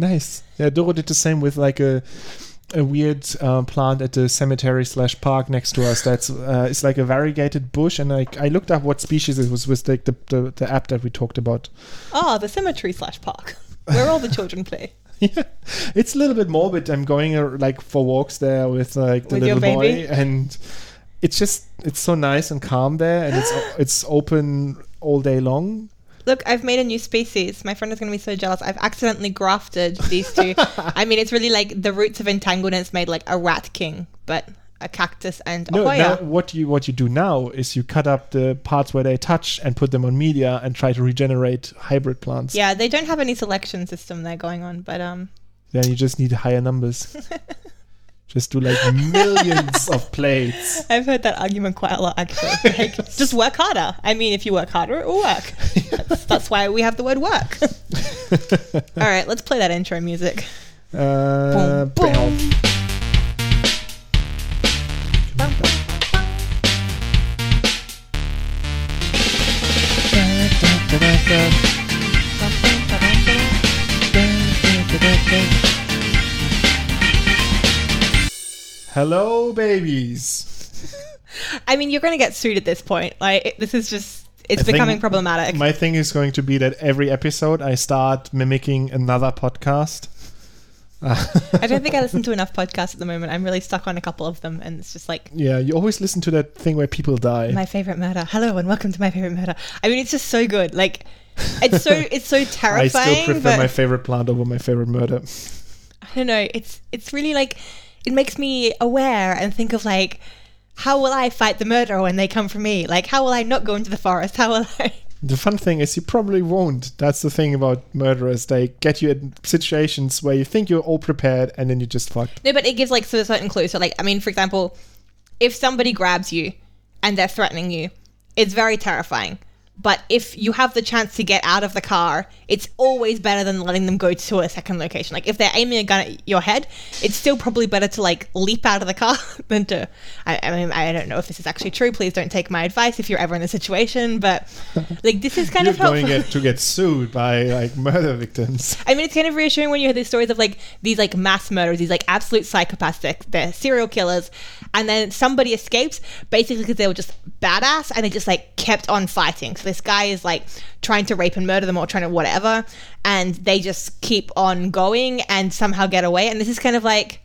Nice. Yeah, Doro did the same with like a a weird uh, plant at the cemetery slash park next to us. That's uh, it's like a variegated bush, and I I looked up what species it was with like the, the the app that we talked about. Ah, the cemetery slash park, where all the children play. yeah, it's a little bit morbid. I'm going uh, like for walks there with like the With little boy, and it's just it's so nice and calm there, and it's it's open all day long. Look, I've made a new species. My friend is going to be so jealous. I've accidentally grafted these two. I mean, it's really like the roots of entanglements made like a rat king, but a cactus and a No, Hoya. now what you what you do now is you cut up the parts where they touch and put them on media and try to regenerate hybrid plants. Yeah, they don't have any selection system there going on, but um, Then you just need higher numbers. just do like millions of plates. I've heard that argument quite a lot actually. Like, just work harder. I mean, if you work harder, it will work. That's, that's why we have the word work. All right, let's play that intro music. Uh, Boom, boom. Hello, babies. I mean, you're going to get sued at this point. Like, this is just, it's I becoming problematic. My thing is going to be that every episode I start mimicking another podcast. I don't think I listen to enough podcasts at the moment. I'm really stuck on a couple of them, and it's just like Yeah, you always listen to that thing where people die. my favorite murder. Hello and welcome to my favorite murder. I mean, it's just so good. Like, it's so it's so terrifying. I still prefer my favorite plant over my favorite murder. I don't know. It's it's really like it makes me aware and think of like how will I fight the murderer when they come for me? Like, how will I not go into the forest? How will I? The fun thing is, you probably won't. That's the thing about murderers. They get you in situations where you think you're all prepared and then you just fucked. No, but it gives like sort of certain clues. So, like, I mean, for example, if somebody grabs you and they're threatening you, it's very terrifying. But if you have the chance to get out of the car, it's always better than letting them go to a second location. Like if they're aiming a gun at your head, it's still probably better to like leap out of the car than to. I, I mean, I don't know if this is actually true. Please don't take my advice if you're ever in a situation. But like this is kind you're of helpful. going to get sued by like murder victims. I mean, it's kind of reassuring when you hear these stories of like these like mass murders, these like absolute psychopaths, they're, they're serial killers, and then somebody escapes basically because they were just badass and they just like kept on fighting. So this guy is like trying to rape and murder them or trying to whatever, and they just keep on going and somehow get away. And this is kind of like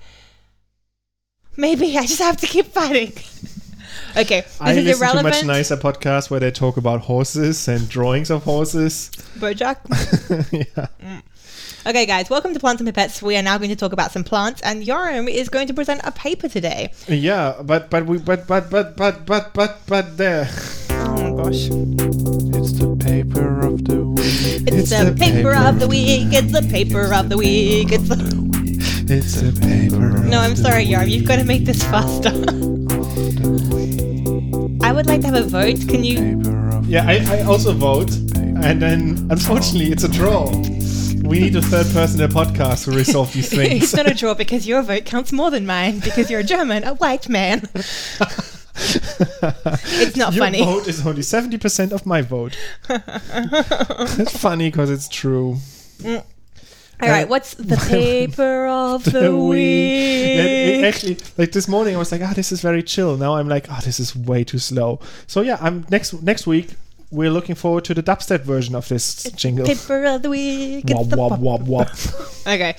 maybe I just have to keep fighting. okay, this I is listen to irrelevant. much nicer podcasts where they talk about horses and drawings of horses. Bojack. yeah. Mm. Okay, guys, welcome to Plants and Pipettes. We are now going to talk about some plants, and Yoram is going to present a paper today. Yeah, but but we but but but but but but but there. Oh gosh. It's the paper of the week. It's, the, paper, of the week. It's the paper of the week. It's the. It's the paper. No, I'm sorry, Yoram. You've got to make this faster. I would like to have a vote. Can you? Yeah, I, I also vote, and then unfortunately it's a draw. We need a third person in the podcast to resolve these things. it's not a draw because your vote counts more than mine because you're a German, a white man. it's not Your funny. vote is only seventy percent of my vote. It's funny because it's true. All right, what's the paper of the, The week. week? Yeah, actually, like this morning, I was like, "Ah, this is very chill." Now I'm like, "Ah, this is way too slow." So yeah, I'm next next week. We're looking forward to the dubstep version of this jingle. Paper of the week. It's Wop wop wop wop. Okay.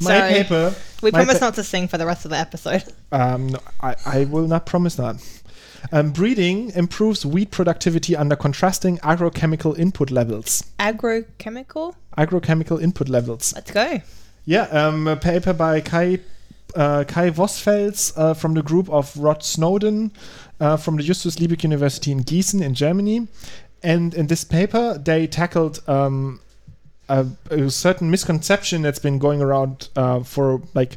My Sorry. paper. We promise pa- not to sing for the rest of the episode. Um, no, I, I will not promise that. Um, breeding improves wheat productivity under contrasting agrochemical input levels. Agrochemical? Agrochemical input levels. Let's go. Yeah, um, a paper by Kai uh, Kai Voss-Fels uh, from the group of Rod Snowdon uh, from the Justus Liebig University in Gießen in Germany. And in this paper, they tackled um, a, a certain misconception that's been going around uh, for like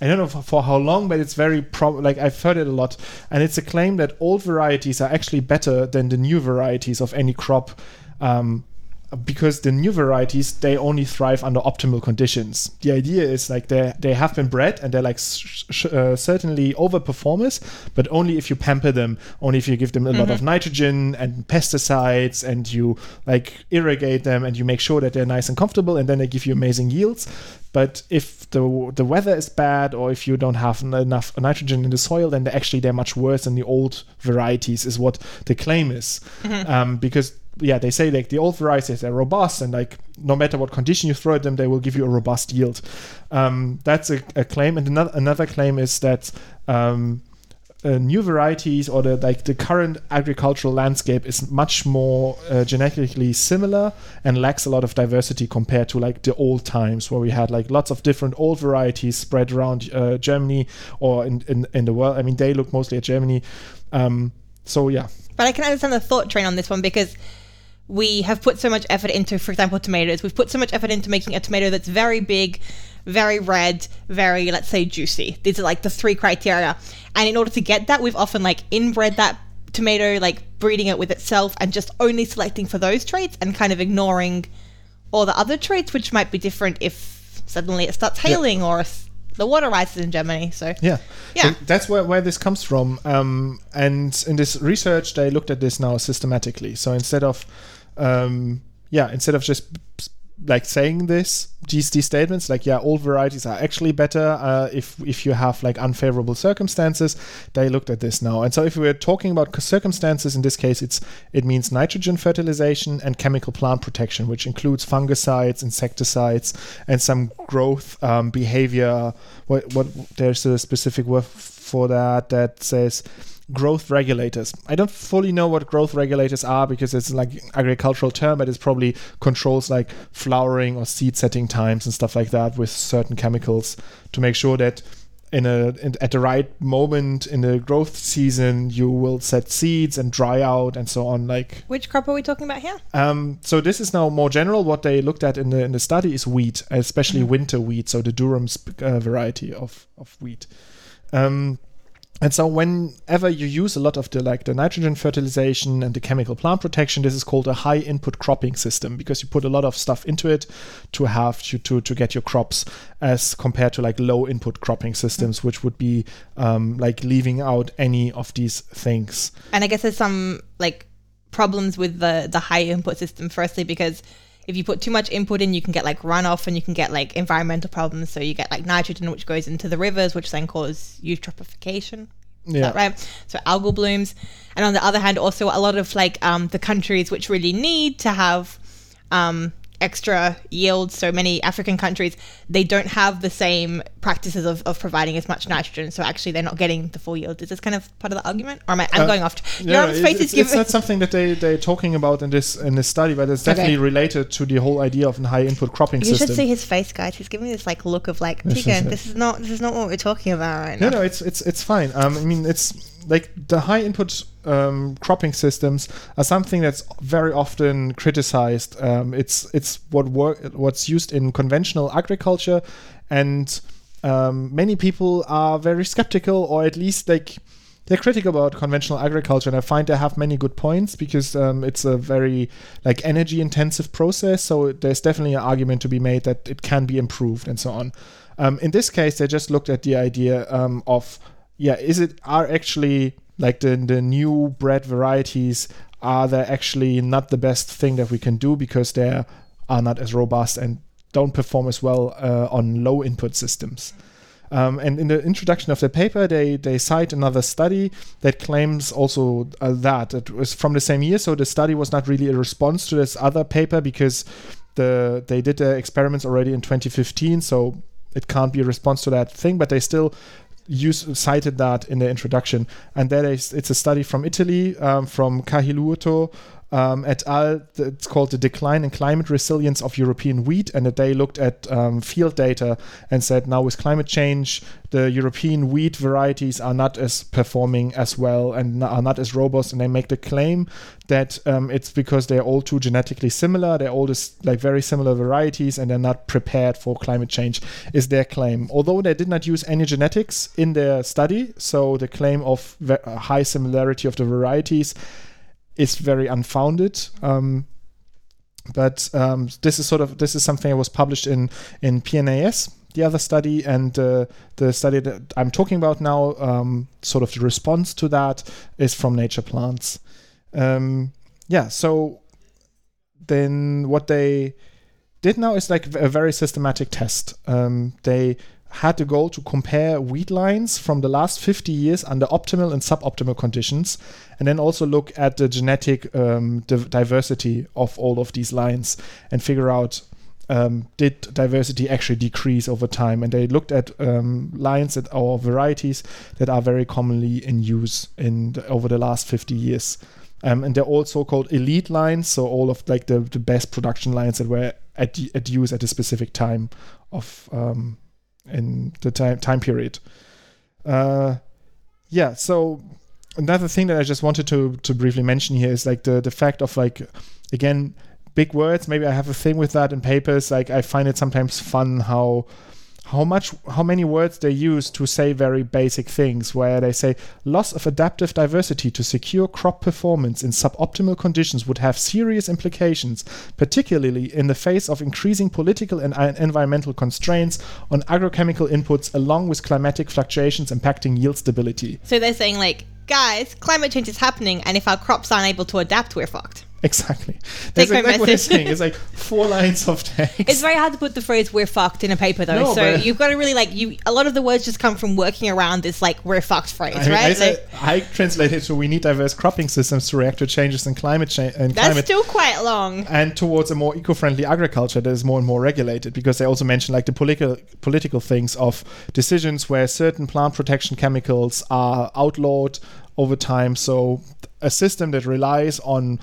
I don't know for, how long, but it's very like I've heard it a lot, and it's a claim that old varieties are actually better than the new varieties of any crop. Um, because the new varieties they only thrive under optimal conditions. The idea is like they they have been bred and they're like sh- sh- uh, certainly overperformers, but only if you pamper them, only if you give them a lot of nitrogen and pesticides and you like irrigate them and you make sure that they're nice and comfortable, and then they give you amazing yields. But if the the weather is bad or if you don't have n- enough nitrogen in the soil, then they're actually they're much worse than the old varieties, is what the claim is. Um, because yeah, they say like the old varieties they're robust and like no matter what condition you throw at them, they will give you a robust yield. Um, that's a, a claim, and another another claim is that. Um, uh, new varieties or the like the current agricultural landscape is much more uh, genetically similar and lacks a lot of diversity compared to like the old times where we had like lots of different old varieties spread around uh, Germany or in, in in the world. I mean, they look mostly at Germany. Um, so yeah, But I can understand the thought train on this one because we have put so much effort into, for example, tomatoes. We've put so much effort into making a tomato that's very big, very red, very, let's say, juicy. These are like the three criteria. And in order to get that, we've often like inbred that tomato, like breeding it with itself and just only selecting for those traits and kind of ignoring all the other traits, which might be different if suddenly it starts hailing or if the water rises in Germany. So Yeah, Yeah. So that's where, where this comes from. Um, and in this research, they looked at this now systematically. So instead of, um, yeah, instead of just like saying this, these these statements, like yeah, all varieties are actually better uh, if if you have like unfavorable circumstances. They looked at this now, and so if we're talking about circumstances, in this case, it's it means nitrogen fertilization and chemical plant protection, which includes fungicides, insecticides, and some growth um, behavior. What what there's a specific word for that that says growth regulators. I don't fully know what growth regulators are because it's like agricultural term, but it's probably controls like flowering or seed setting times and stuff like that with certain chemicals to make sure that in a in, at the right moment in the growth season you will set seeds and dry out and so on like which crop are we talking about here? um, so this is now more general. What they looked at in the in the study is wheat, especially winter wheat. So the durum uh, variety of of wheat. Um, and so whenever you use a lot of the like the nitrogen fertilization and the chemical plant protection, this is called a high input cropping system because you put a lot of stuff into it to have to to, to get your crops as compared to like low input cropping systems, which would be um, like leaving out any of these things. And I guess there's some like problems with the the high input system. Firstly, because if you put too much input in, you can get like runoff and you can get like environmental problems. So you get like nitrogen, which goes into the rivers, which then cause eutrophication. Is Yeah. that right? So algal blooms. And on the other hand, also a lot of like um, the countries which really need to have um, extra yield, so many African countries, they don't have the same practices of, of providing as much nitrogen. So actually, they're not getting the full yield. Is this kind of part of the argument? Or am I, I'm Uh, going off? Yeah, Your it's, it's, it's not something that they they're talking about in this in this study, but it's definitely related to the whole idea of a high input cropping You system. should see his face, guys. He's giving me this like look of like, This is Tegan, this is not this is not what we're talking about right No, now. no, it's it's it's fine. Um, I mean, it's like the high input um, cropping systems are something that's very often criticized. Um, it's it's what work what's used in conventional agriculture, and um, many people are very skeptical, or at least like they're critical about conventional agriculture, and I find they have many good points because um, it's a very like energy intensive process. So there's definitely an argument to be made that it can be improved and so on. Um, in this case, they just looked at the idea um, of yeah, is it are actually like the the new bred varieties are they actually not the best thing that we can do because they are not as robust and don't perform as well uh, on low input systems. Um, and in the introduction of the paper, they, they cite another study that claims also uh, that it was from the same year. So the study was not really a response to this other paper because the they did the experiments already in 2015. So it can't be a response to that thing, but they still use cited that in the introduction. And that is it's a study from Italy um, from Kahiluoto um, et al. It's called the decline in climate resilience of European wheat, and they looked at um, field data and said now with climate change, the European wheat varieties are not as performing as well and are not as robust. And they make the claim that um, it's because they're all too genetically similar. They're all just like very similar varieties, and they're not prepared for climate change. Is their claim? Although they did not use any genetics in their study, so the claim of high similarity of the varieties is very unfounded. Um, but um, this is sort of this is something that was published in in PNAS, the other study, and uh, the study that I'm talking about now, um, sort of the response to that is from Nature Plants. Um, yeah, so then what they did now is like a very systematic test. Um, they had the goal to compare wheat lines from the last 50 years under optimal and suboptimal conditions, and then also look at the genetic um, div- diversity of all of these lines and figure out um, did diversity actually decrease over time. And they looked at um, lines that or varieties that are very commonly in use in the, over the last 50 years. Um, and they're all so-called elite lines, so all of like the, the best production lines that were at, at use at a specific time of um, in the time time period. Uh, yeah. So another thing that I just wanted to to briefly mention here is like the the fact of like again big words. Maybe I have a thing with that in papers. Like I find it sometimes fun how how much how many words they use to say very basic things where they say loss of adaptive diversity to secure crop performance in suboptimal conditions would have serious implications particularly in the face of increasing political and environmental constraints on agrochemical inputs along with climatic fluctuations impacting yield stability. So they're saying like guys climate change is happening and if our crops aren't able to adapt we're fucked Exactly. That's Take exactly what it's message. saying. It's like four lines of text. It's very hard to put the phrase "we're fucked" in a paper, though. No, so you've got to really like you. A lot of the words just come from working around this like "we're fucked" phrase, I, mean, right? I, Like, I translate it to we need diverse cropping systems to react to changes in climate change and that's climate still quite long. and towards a more eco-friendly agriculture that is more and more regulated because they also mention like the political political things of decisions where certain plant protection chemicals are outlawed over time so a system that relies on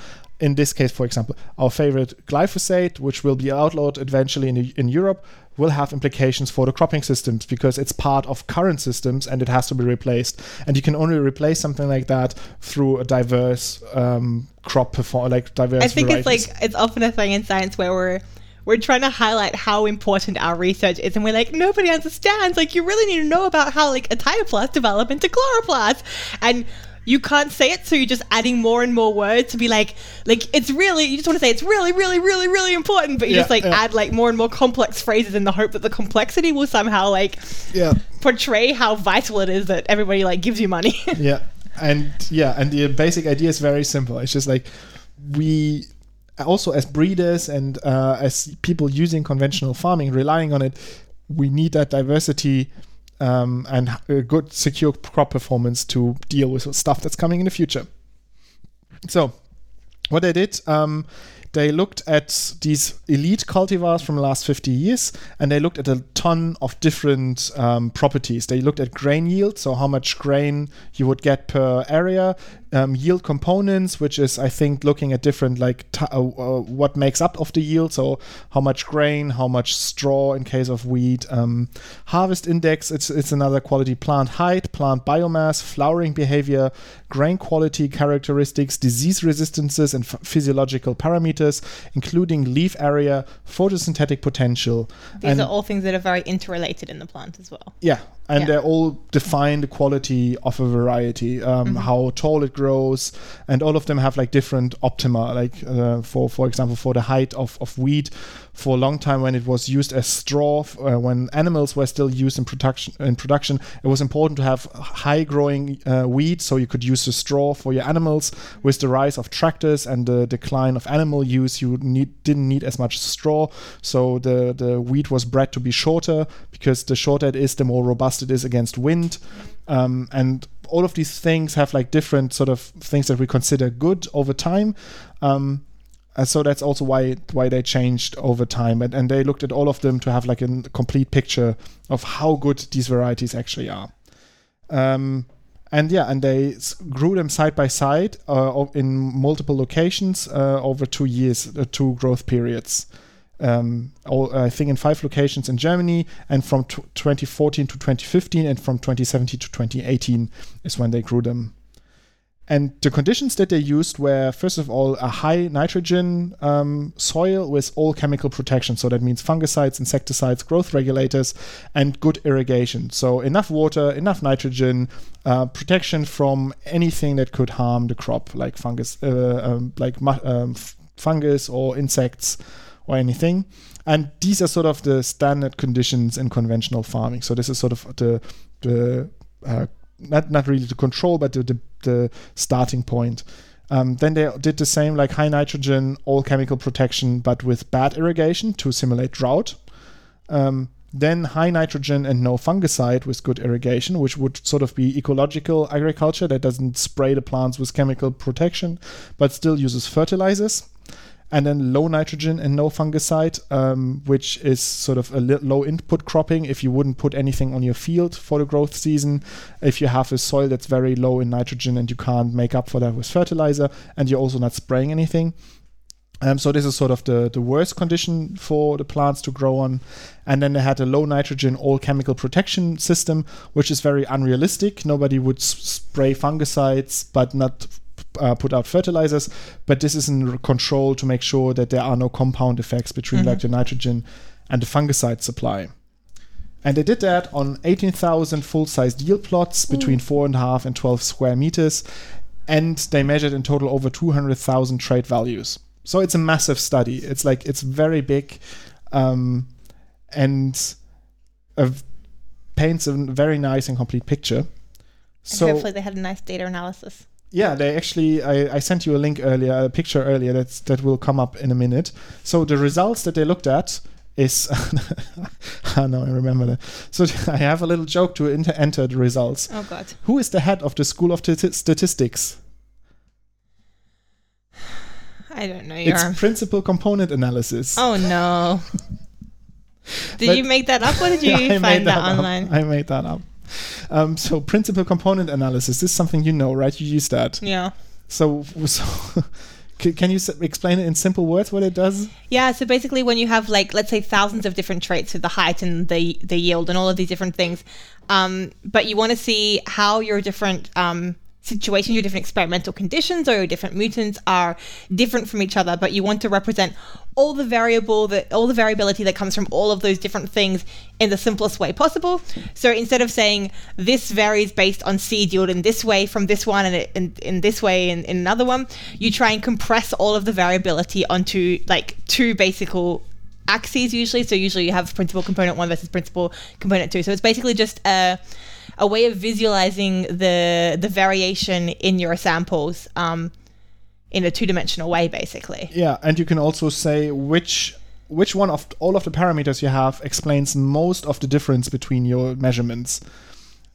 in this case for example our favorite glyphosate which will be outlawed eventually in, in Europe will have implications for the cropping systems because it's part of current systems and it has to be replaced. And you can only replace something like that through a diverse um, crop perform like diverse I think it's like it's often a thing in science where we're we're trying to highlight how important our research is, and we're like nobody understands. Like you really need to know about how like a etioplasts develop into chloroplasts, and you can't say it, so you're just adding more and more words to be like, like it's really. You just want to say it's really, really, really, really important, but you Yeah, just like yeah. add like more and more complex phrases in the hope that the complexity will somehow like yeah portray how vital it is that everybody like gives you money. yeah and yeah and the basic idea is very simple it's just like we also as breeders and uh, as people using conventional farming relying on it we need that diversity um, and a good secure crop performance to deal with stuff that's coming in the future. So what they did um, they looked at these elite cultivars from the last 50 years and they looked at a ton of different um, properties. They looked at grain yield so how much grain you would get per area um, yield components which is i think looking at different like t- uh, uh, what makes up of the yield. So how much grain how much straw in case of wheat um, harvest index. It's, it's another quality plant height plant biomass flowering behavior grain quality characteristics disease resistances and ph- physiological parameters including leaf area photosynthetic potential. These and are all things that are very interrelated in the plant as well. yeah, and Yeah. they're all define the quality of a variety, um, how tall it grows, and all of them have like different optima. Like uh, for for example, for the height of of wheat, for a long time when it was used as straw, uh, when animals were still used in production in production, it was important to have high growing uh, wheat so you could use the straw for your animals. With the rise of tractors and the decline of animal use, you need didn't need as much straw, so the the wheat was bred to be shorter because the shorter it is, the more robust it is against wind, um, and all of these things have like different sort of things that we consider good over time. Um, and so that's also why why they changed over time, and, and they looked at all of them to have like a complete picture of how good these varieties actually are. Um, and yeah, and they grew them side by side uh, in multiple locations uh, over two years, uh, two growth periods. Um, all, I think in five locations in Germany, and from tw 2014 to 2015, and from 2017 to 2018 is when they grew them. And the conditions that they used were, first of all, a high nitrogen um, soil with all chemical protection. So that means fungicides, insecticides, growth regulators, and good irrigation. So enough water, enough nitrogen, uh, protection from anything that could harm the crop, like fungus, uh, um, like um, fungus or insects or anything. And these are sort of the standard conditions in conventional farming. So this is sort of the the uh, not not really the control, but the the, the starting point. Um, then they did the same, like high nitrogen, all chemical protection, but with bad irrigation to simulate drought. Um, then high nitrogen and no fungicide with good irrigation, which would sort of be ecological agriculture that doesn't spray the plants with chemical protection, but still uses fertilizers. And then low nitrogen and no fungicide, um, which is sort of a low input cropping if you wouldn't put anything on your field for the growth season. If you have a soil that's very low in nitrogen and you can't make up for that with fertilizer, and you're also not spraying anything. Um, so this is sort of the, the worst condition for the plants to grow on. And then they had a low nitrogen all chemical protection system, which is very unrealistic. Nobody would s- spray fungicides, but not uh, put out fertilizers. But this is in control to make sure that there are no compound effects between like the nitrogen and the fungicide supply. And they did that on 18,000 full-sized yield plots between four and a half and 12 square meters, and they measured in total over 200,000 trait values. So it's a massive study. It's like it's very big, um, and uh, paints a very nice and complete picture. And hopefully they had a nice data analysis. Yeah, they actually I, I sent you a link earlier, a picture earlier that's that will come up in a minute. So the results that they looked at is I know I remember that. So I have a little joke to enter, enter the results. Oh god. Who is the head of the School of Stati- Statistics? I don't know. It's Your principal component analysis. Oh no. Did But- you make that up or did you Yeah, find that, up. online? I made that up. Um, so principal component analysis this is something you know, right? You use that. yeah. So, so can you explain it in simple words what it does? Yeah, so basically when you have like let's say thousands of different traits with the height and the the yield and all of these different things, um, but you want to see how your different um, situations, your different experimental conditions or your different mutants are different from each other, but you want to represent all the variable that all the variability that comes from all of those different things in the simplest way possible. So instead of saying this varies based on seed yield in this way from this one and in, in this way in, in another one, you try and compress all of the variability onto like two basical axes usually. So usually you have principal component one versus principal component two. So it's basically just a, a way of visualizing the the variation in your samples um, in a two dimensional way, basically. Yeah, and you can also say which which one of all of the parameters you have explains most of the difference between your measurements.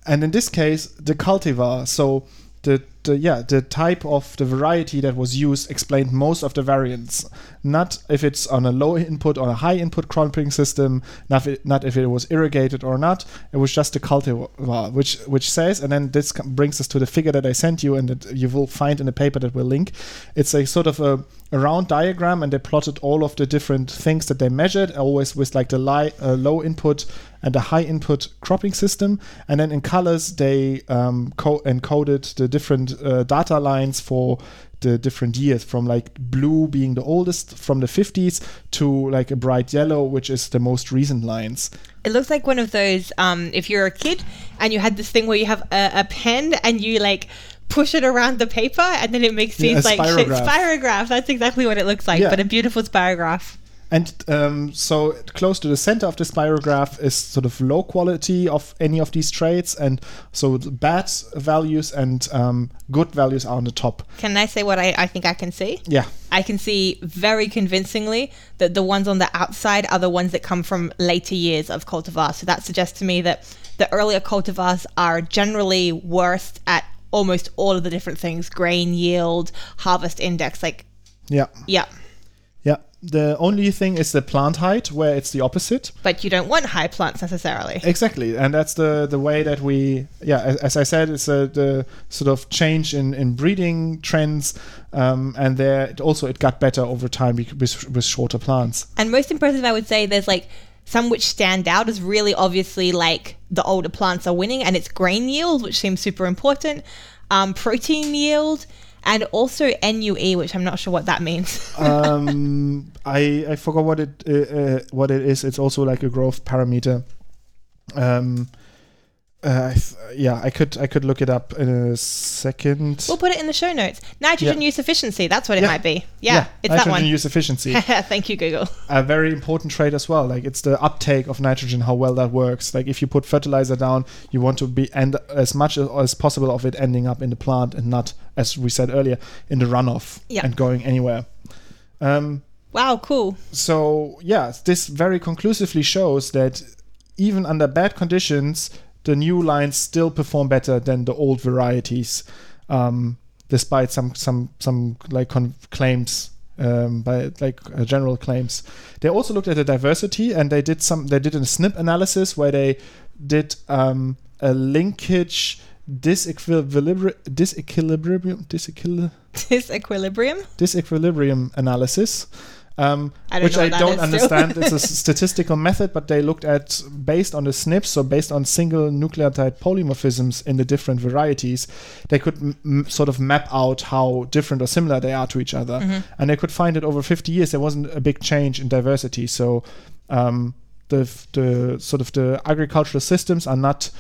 And in this case, the cultivar, so the, the yeah, the type of the variety that was used explained most of the variance. Not if it's on a low input or a high input cropping system, not if, not if it was irrigated or not. It was just the cultivar, which which says, and then this brings us to the figure that I sent you and that you will find in the paper that we'll link. It's a sort of a, a round diagram, and they plotted all of the different things that they measured, always with like the li- uh, low input and a high input cropping system. And then in colors, they um, co- encoded the different uh, data lines for the different years from like blue being the oldest from the 50s to like a bright yellow, which is the most recent lines. It looks like one of those. Um, if you're a kid and you had this thing where you have a, a pen and you like push it around the paper and then it makes Yeah, these a like shit- spirograph. spirograph. That's exactly what it looks like, Yeah. but a beautiful spirograph. And um, so close to the center of the spirograph is sort of low quality of any of these traits, and so the bad values and um, good values are on the top. Can I say what I, I think I can see? Yeah, I can see very convincingly that the ones on the outside are the ones that come from later years of cultivars. So that suggests to me that the earlier cultivars are generally worst at almost all of the different things grain yield, harvest index. Like, yeah, yeah. The only thing is the plant height, where it's the opposite. But you don't want high plants necessarily. Exactly, and that's the the way that we, yeah, as, as I said, it's a, the sort of change in in breeding trends, um, and there it also it got better over time with, with shorter plants. And most impressive, I would say, there's like some which stand out as really obviously like the older plants are winning, and it's grain yield, which seems super important, um, protein yield, and also NUE, which I'm not sure what that means. um, I I forgot what it uh, uh, what it is. It's also like a growth parameter. Um, Uh, I th- yeah, I could I could look it up in a second. We'll put it in the show notes. Nitrogen Yeah. use efficiency. That's what it Yeah. might be. Yeah, it's that one. nitrogen use efficiency. Thank you, Google. a very important trait as well. Like it's the uptake of nitrogen, how well that works. Like if you put fertilizer down, you want to be end as much as, as possible of it ending up in the plant and not, as we said earlier, in the runoff Yeah. and going anywhere. Um, Wow, cool. so yeah, this very conclusively shows that even under bad conditions, the new lines still perform better than the old varieties, um, despite some some some like con- claims um, by like uh, general claims. They also looked at the diversity and they did some they did a SNP analysis where they did um, a linkage disequilibrium disequilibrium disequil- Disequilibrium. disequilibrium analysis. Um, I which I don't understand. it's a statistical method, but they looked at based on the SNPs, so based on single nucleotide polymorphisms in the different varieties, they could m- sort of map out how different or similar they are to each other, Mm-hmm. and they could find that over 50 years there wasn't a big change in diversity. So um, the the sort of the agricultural systems are not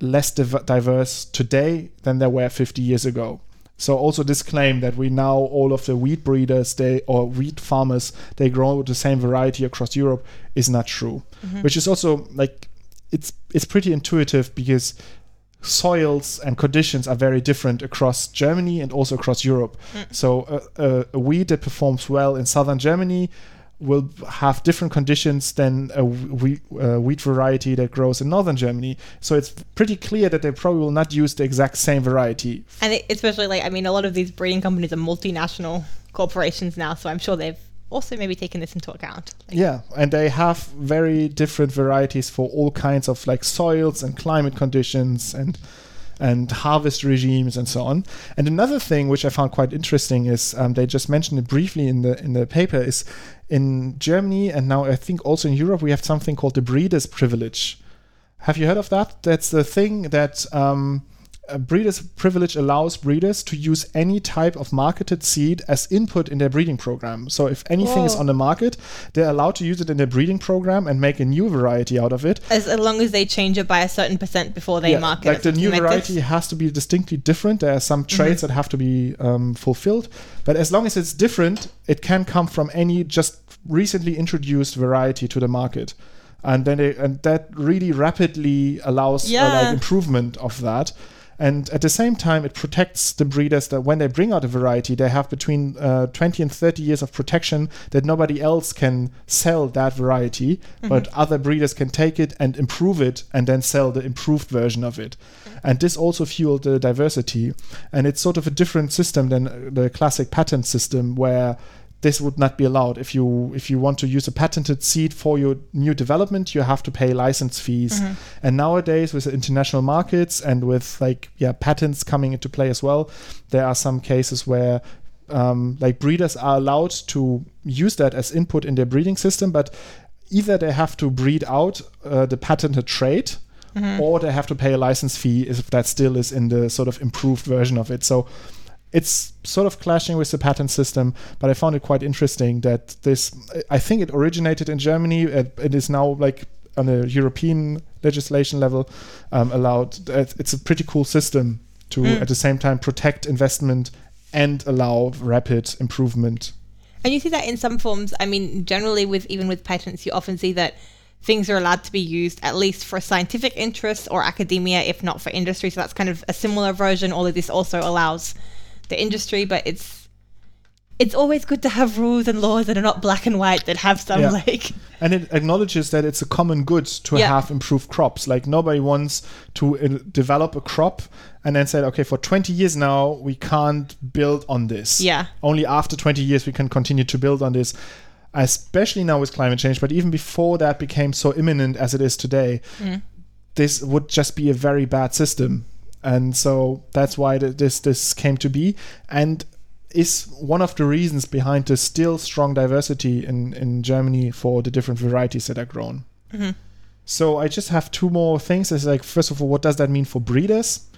less div- diverse today than they were 50 years ago. So also this claim that we now all of the wheat breeders they or wheat farmers they grow the same variety across Europe is not true. Mm-hmm. Which is also like it's it's pretty intuitive because soils and conditions are very different across Germany and also across Europe. Mm. So a, a, a wheat that performs well in southern Germany will have different conditions than a wheat, uh, wheat variety that grows in northern Germany. So it's pretty clear that they probably will not use the exact same variety. And especially like I mean, a lot of these breeding companies are multinational corporations now, so I'm sure they've also maybe taken this into account. Like, Yeah, and they have very different varieties for all kinds of like soils and climate conditions and and harvest regimes and so on. And another thing which I found quite interesting is um, they just mentioned it briefly in the in the paper is in Germany and now I think also in Europe we have something called the breeder's privilege. Have you heard of that? That's the thing that um, breeder's privilege allows breeders to use any type of marketed seed as input in their breeding program. So if anything is on the market, they're allowed to use it in their breeding program and make a new variety out of it. As, as long as they change it by a certain percent before they Yeah, market like it, the new like variety this. has to be distinctly different. There are some Mm-hmm. traits that have to be um, fulfilled, but as long as it's different, it can come from any just recently introduced variety to the market, and then it, and that really rapidly allows uh, like improvement of that. And at the same time, it protects the breeders that when they bring out a variety, they have between uh, 20 and 30 years of protection that nobody else can sell that variety, but other breeders can take it and improve it and then sell the improved version of it. And this also fueled the diversity. And it's sort of a different system than uh, the classic patent system where this would not be allowed. If you if you want to use a patented seed for your new development, you have to pay license fees. And nowadays, with international markets and with like yeah patents coming into play as well, there are some cases where um, like breeders are allowed to use that as input in their breeding system, but either they have to breed out uh, the patented trait. Or they have to pay a license fee if that still is in the sort of improved version of it. So it's sort of clashing with the patent system, but I found it quite interesting that this. I think it originated in Germany. It, it is now like on a European legislation level um, allowed. It's a pretty cool system to at the same time protect investment and allow rapid improvement. And you see that in some forms. I mean, generally, with even with patents, you often see that things are allowed to be used at least for scientific interests or academia, if not for industry. So that's kind of a similar version. Although this also allows the industry, but it's it's always good to have rules and laws that are not black and white that have some Yeah. like And it acknowledges that it's a common good to Yeah. have improved crops. Like nobody wants to uh, develop a crop and then said okay, for 20 years now, we can't build on this. Yeah. Only after 20 years we can continue to build on this. Especially now with climate change, but even before that became so imminent as it is today, this would just be a very bad system. And so that's why this this came to be. And is one of the reasons behind the still strong diversity in, in Germany for the different varieties that are grown. So I just have two more things. It's like first of all, what does that mean for breeders?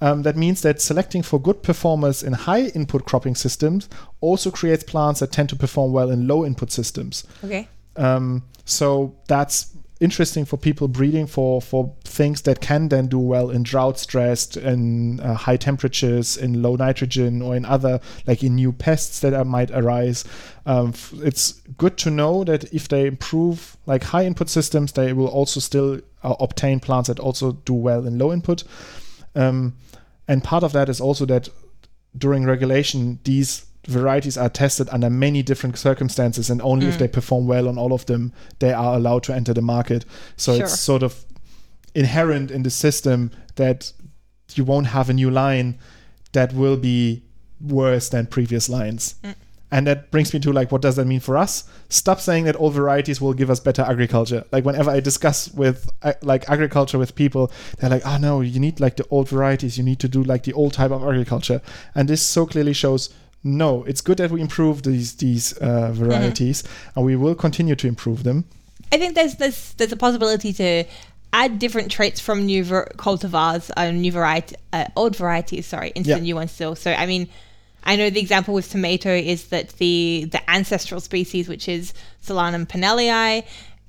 Um, that means that selecting for good performers in high input cropping systems also creates plants that tend to perform well in low input systems. okay. Um, so that's interesting for people breeding for for things that can then do well in drought stressed in uh, high temperatures in low nitrogen or in other like in new pests that are, might arise. Um, it's good to know that if they improve like high input systems they will also still uh, obtain plants that also do well in low input. Um, and part of that is also that during regulation these varieties are tested under many different circumstances and only if Mm. they perform well on all of them they are allowed to enter the market so Sure. it's sort of inherent in the system that you won't have a new line that will be worse than previous lines Mm. and that brings me to like what does that mean for us stop saying that all varieties will give us better agriculture like whenever i discuss with like agriculture with people they're like oh no you need like the old varieties you need to do like the old type of agriculture and this so clearly shows no it's good that we improve these these uh, varieties and we will continue to improve them I think there's there's there's a possibility to add different traits from new ver- cultivars, uh, new variety, uh, old varieties, sorry, into Yeah. the new ones still. So I mean, I know the example with tomato is that the the ancestral species, which is Solanum pennellii,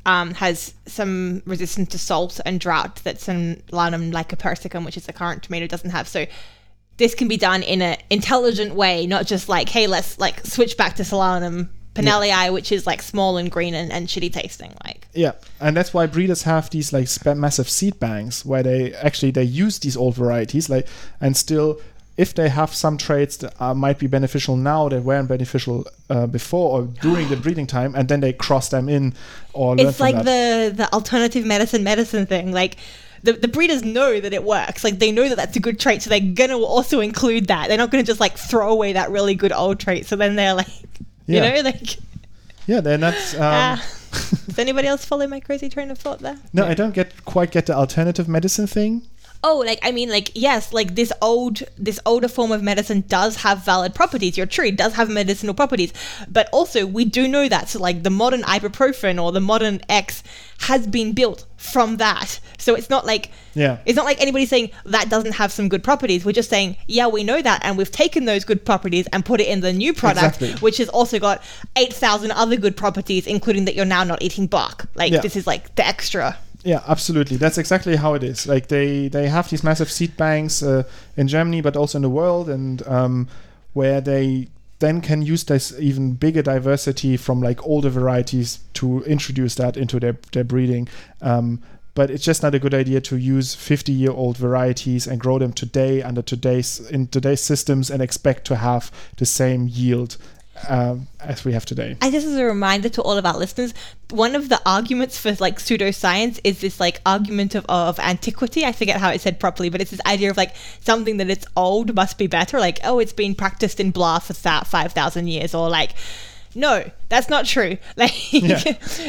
um, has some resistance to salt and drought that Solanum lycopersicum, which is the current tomato, doesn't have. So this can be done in an intelligent way, not just like, hey, let's like switch back to Solanum pennellii, which is like small and green and, and shitty tasting. Like, Yeah, and that's why breeders have these like massive seed banks where they actually they use these old varieties like and still if they have some traits that are, might be beneficial now that weren't beneficial uh, before or during the breeding time and then they cross them in or it's like that. the the alternative medicine medicine thing. Like, the, the breeders know that it works. Like, they know that that's a good trait, so they're gonna also include that. They're not gonna just like throw away that really good old trait. So then they're like, you Yeah. know, like. yeah they're not um, ah. Does anybody else follow my crazy train of thought there? no I don't get quite get the alternative medicine thing Oh, like I mean, like yes, like this old, this older form of medicine does have valid properties. Your tree does have medicinal properties, but also we do know that. So, like the modern ibuprofen or the modern X has been built from that. So it's not like yeah it's not like anybody's saying that doesn't have some good properties. We're just saying, yeah, we know that, and we've taken those good properties and put it in the new product, Exactly. which has also got eight thousand other good properties, including that you're now not eating bark. Like Yeah. this is like the extra. Yeah, absolutely. That's exactly how it is. Like they they have these massive seed banks uh, in Germany, but also in the world, and um, where they then can use this even bigger diversity from like older varieties to introduce that into their their breeding. Um, but it's just not a good idea to use 50 year old varieties and grow them today under today's in today's systems and expect to have the same yield um, as we have today. And just as a reminder to all of our listeners, one of the arguments for like pseudoscience is this like argument of, of antiquity. I forget how it's said properly, but it's this idea of like something that it's old must be better. Like, oh, it's been practiced in blah for that 5,000 years, or like, no, that's not true. Like, Yeah.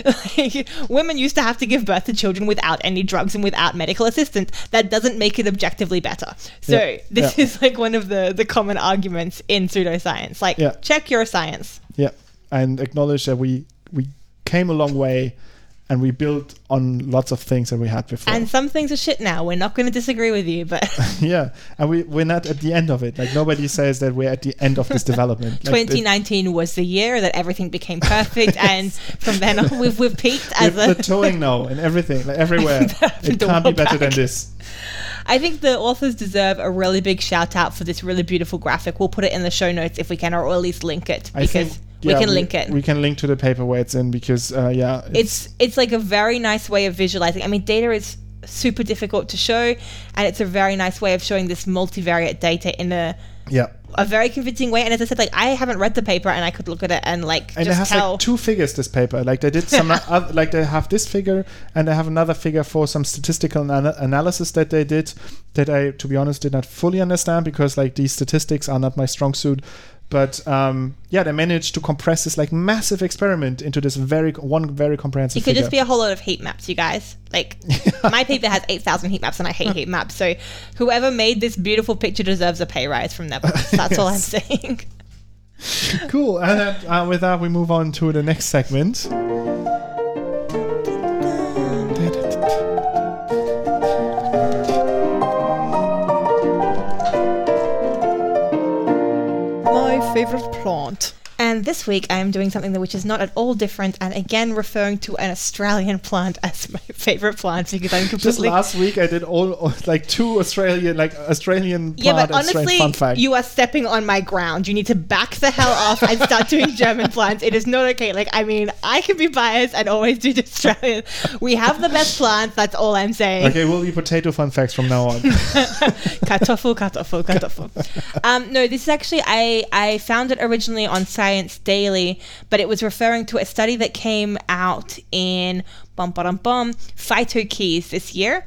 like, women used to have to give birth to children without any drugs and without medical assistance. That doesn't make it objectively better. So Yeah. this Yeah. is like one of the the common arguments in pseudoscience. Like, check your science. Yeah, and acknowledge that we we came a long way, and we built on lots of things that we had before. And some things are shit now. We're not going to disagree with you, but yeah, and we we're not at the end of it. Like nobody says that we're at the end of this development. Like, 2019 was the year that everything became perfect, and from then on, we've, we've peaked the, as the a. towing now and everything, like everywhere. it can't be better than this. I think the authors deserve a really big shout out for this really beautiful graphic. We'll put it in the show notes if we can, or at least link it I because think we yeah, can link it. We can link to the paper where it's in because uh, yeah, it's it's like a very nice way of visualizing. I mean, data is super difficult to show, and it's a very nice way of showing this multivariate data in a yeah. a very convincing way. And as I said, like I haven't read the paper, and I could look at it and like And it just has tell. like two figures. This paper, like they did some, oth- like they have this figure, and they have another figure for some statistical ana- analysis that they did. That I, to be honest, did not fully understand because like these statistics are not my strong suit. But um, yeah, they managed to compress this like massive experiment into this very one very comprehensive. It could figure. just be a whole lot of heat maps, you guys. Like my paper has eight thousand heat maps, and I hate heat maps. So whoever made this beautiful picture deserves a pay rise from their boss. That's all I'm saying. cool. And then, uh, with that, we move on to the next segment. Favorite plant. And this week I am doing something that which is not at all different, and again referring to an Australian plant as my favorite plant because I'm Just completely. last week, I did all, all- like two Australian like Australian yeah, but honestly, you are stepping on my ground. You need to back the hell off and start doing German plants. It is not okay. Like, I mean, I can be biased and always do the Australian. We have the best plants. That's all I'm saying. okay, we'll be potato fun facts from now on. Kartoffel, Kartoffel, Kartoffel. um, no, this is actually I I found it originally on Science Daily, but it was referring to a study that came out in bum bum bum PhytoKeys this year.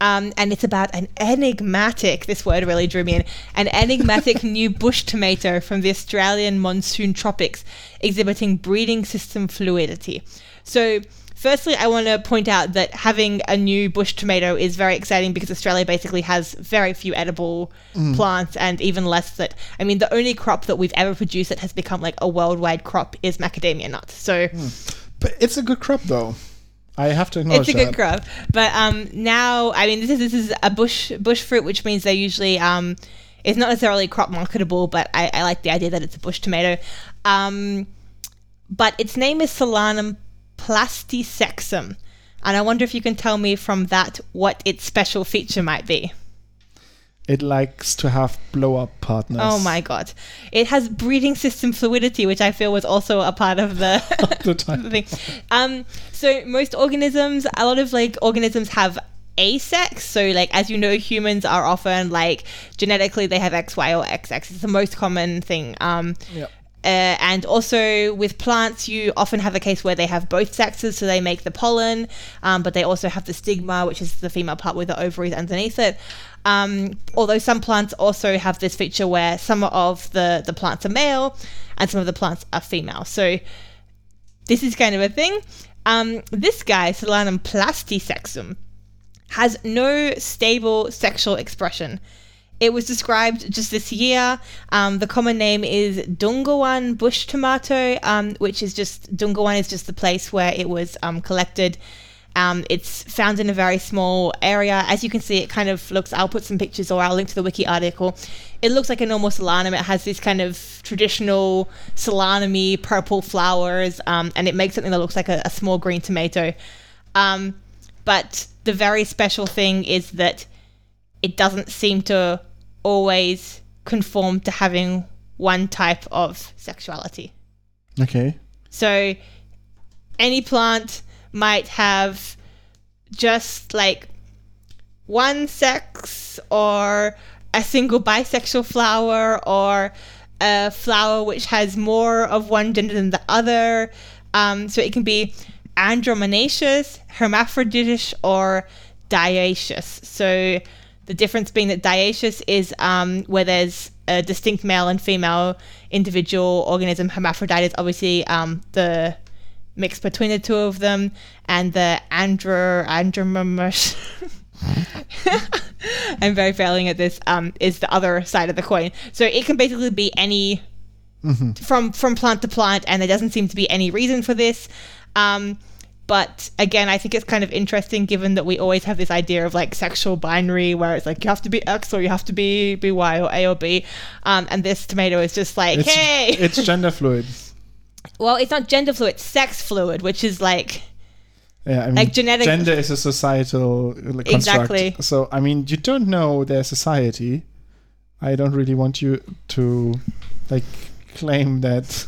Um, and it's about an enigmatic, this word really drew me in, an enigmatic new bush tomato from the Australian monsoon tropics exhibiting breeding system fluidity. So, firstly, I want to point out that having a new bush tomato is very exciting because Australia basically has very few edible plants and even less that. I mean, the only crop that we've ever produced that has become like a worldwide crop is macadamia nut. So, but it's a good crop, though. I have to acknowledge it's a good crop. But um, now, I mean, this is this is a bush bush fruit, which means they're usually um, it's not necessarily crop marketable, but I, I like the idea that it's a bush tomato. Um, but its name is Solanum plastisexum, and I wonder if you can tell me from that what its special feature might be. It likes to have blow up partners. Oh my god, it has breeding system fluidity, which I feel was also a part of the the thing. Um, so most organisms, a lot of like organisms have asex. So like as you know, humans are often like genetically they have X, Y, or XX. It's the most common thing. Um, Yep. Uh, and also with plants, you often have a case where they have both sexes, so they make the pollen, um, but they also have the stigma, which is the female part with the ovaries underneath it. Um, although some plants also have this feature where some of the, the plants are male and some of the plants are female. So this is kind of a thing. Um, this guy, Solanum plastisexum, has no stable sexual expression. It was described just this year. Um, the common name is Dungowan bush tomato, um, which is just Dungowan is just the place where it was um, collected. Um, it's found in a very small area. As you can see, it kind of looks. I'll put some pictures or I'll link to the wiki article. It looks like a normal solanum. It has this kind of traditional solanum purple flowers, um, and it makes something that looks like a, a small green tomato. Um, but the very special thing is that it doesn't seem to always conform to having one type of sexuality. Okay. So any plant might have just like one sex or a single bisexual flower or a flower which has more of one gender than the other. Um, so it can be andromonoecious, hermaphroditish, or dioecious. So the difference being that dioecious is um, where there's a distinct male and female individual organism. Hermaphrodite is obviously um, the mix between the two of them, and the andro andromorphous. I'm very failing at this. Um, is the other side of the coin. So it can basically be any from from plant to plant, and there doesn't seem to be any reason for this. Um, but again, I think it's kind of interesting given that we always have this idea of like sexual binary where it's like you have to be X or you have to be be Y or A or B. Um, and this tomato is just like, It's, hey, it's gender fluid. well, it's not gender fluid, it's sex fluid, which is like Yeah, I mean, Like genetic- gender is a societal uh, construct. Exactly. So, I mean, you don't know their society. I don't really want you to, like, claim that.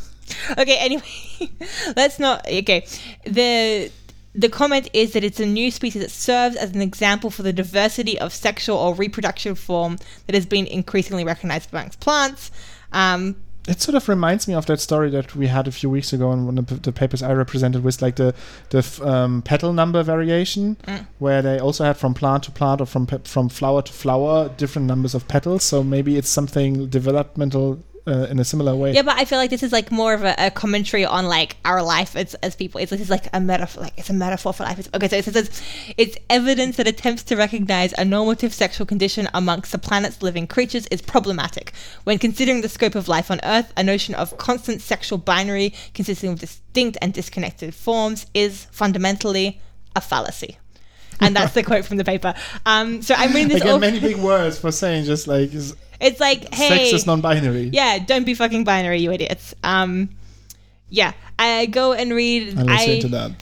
Okay anyway let's not okay the the comment is that it's a new species that serves as an example for the diversity of sexual or reproductive form that has been increasingly recognized amongst plants um, It sort of reminds me of that story that we had a few weeks ago in one of the- the papers I represented with, like the the f- um, petal number variation, Mm. where they also had from plant to plant or from pe- from flower to flower different numbers of petals. So maybe it's something developmental uh, in a similar way. yeah but i feel like this is like more of a, a commentary on like our life as, as people. It's this is like a metaphor like it's a metaphor for life. It's, okay so it says it's evidence that attempts to recognize a normative sexual condition amongst the planet's living creatures is problematic. When considering the scope of life on earth a notion of constant sexual binary consisting of distinct and disconnected forms is fundamentally a fallacy. And that's the quote from the paper. Um, so i'm reading this Again, all many big words for saying just like is- it's like hey sex is non-binary. yeah, don't be fucking binary, you idiots. Um, yeah, I go and read. Unless I, you're that.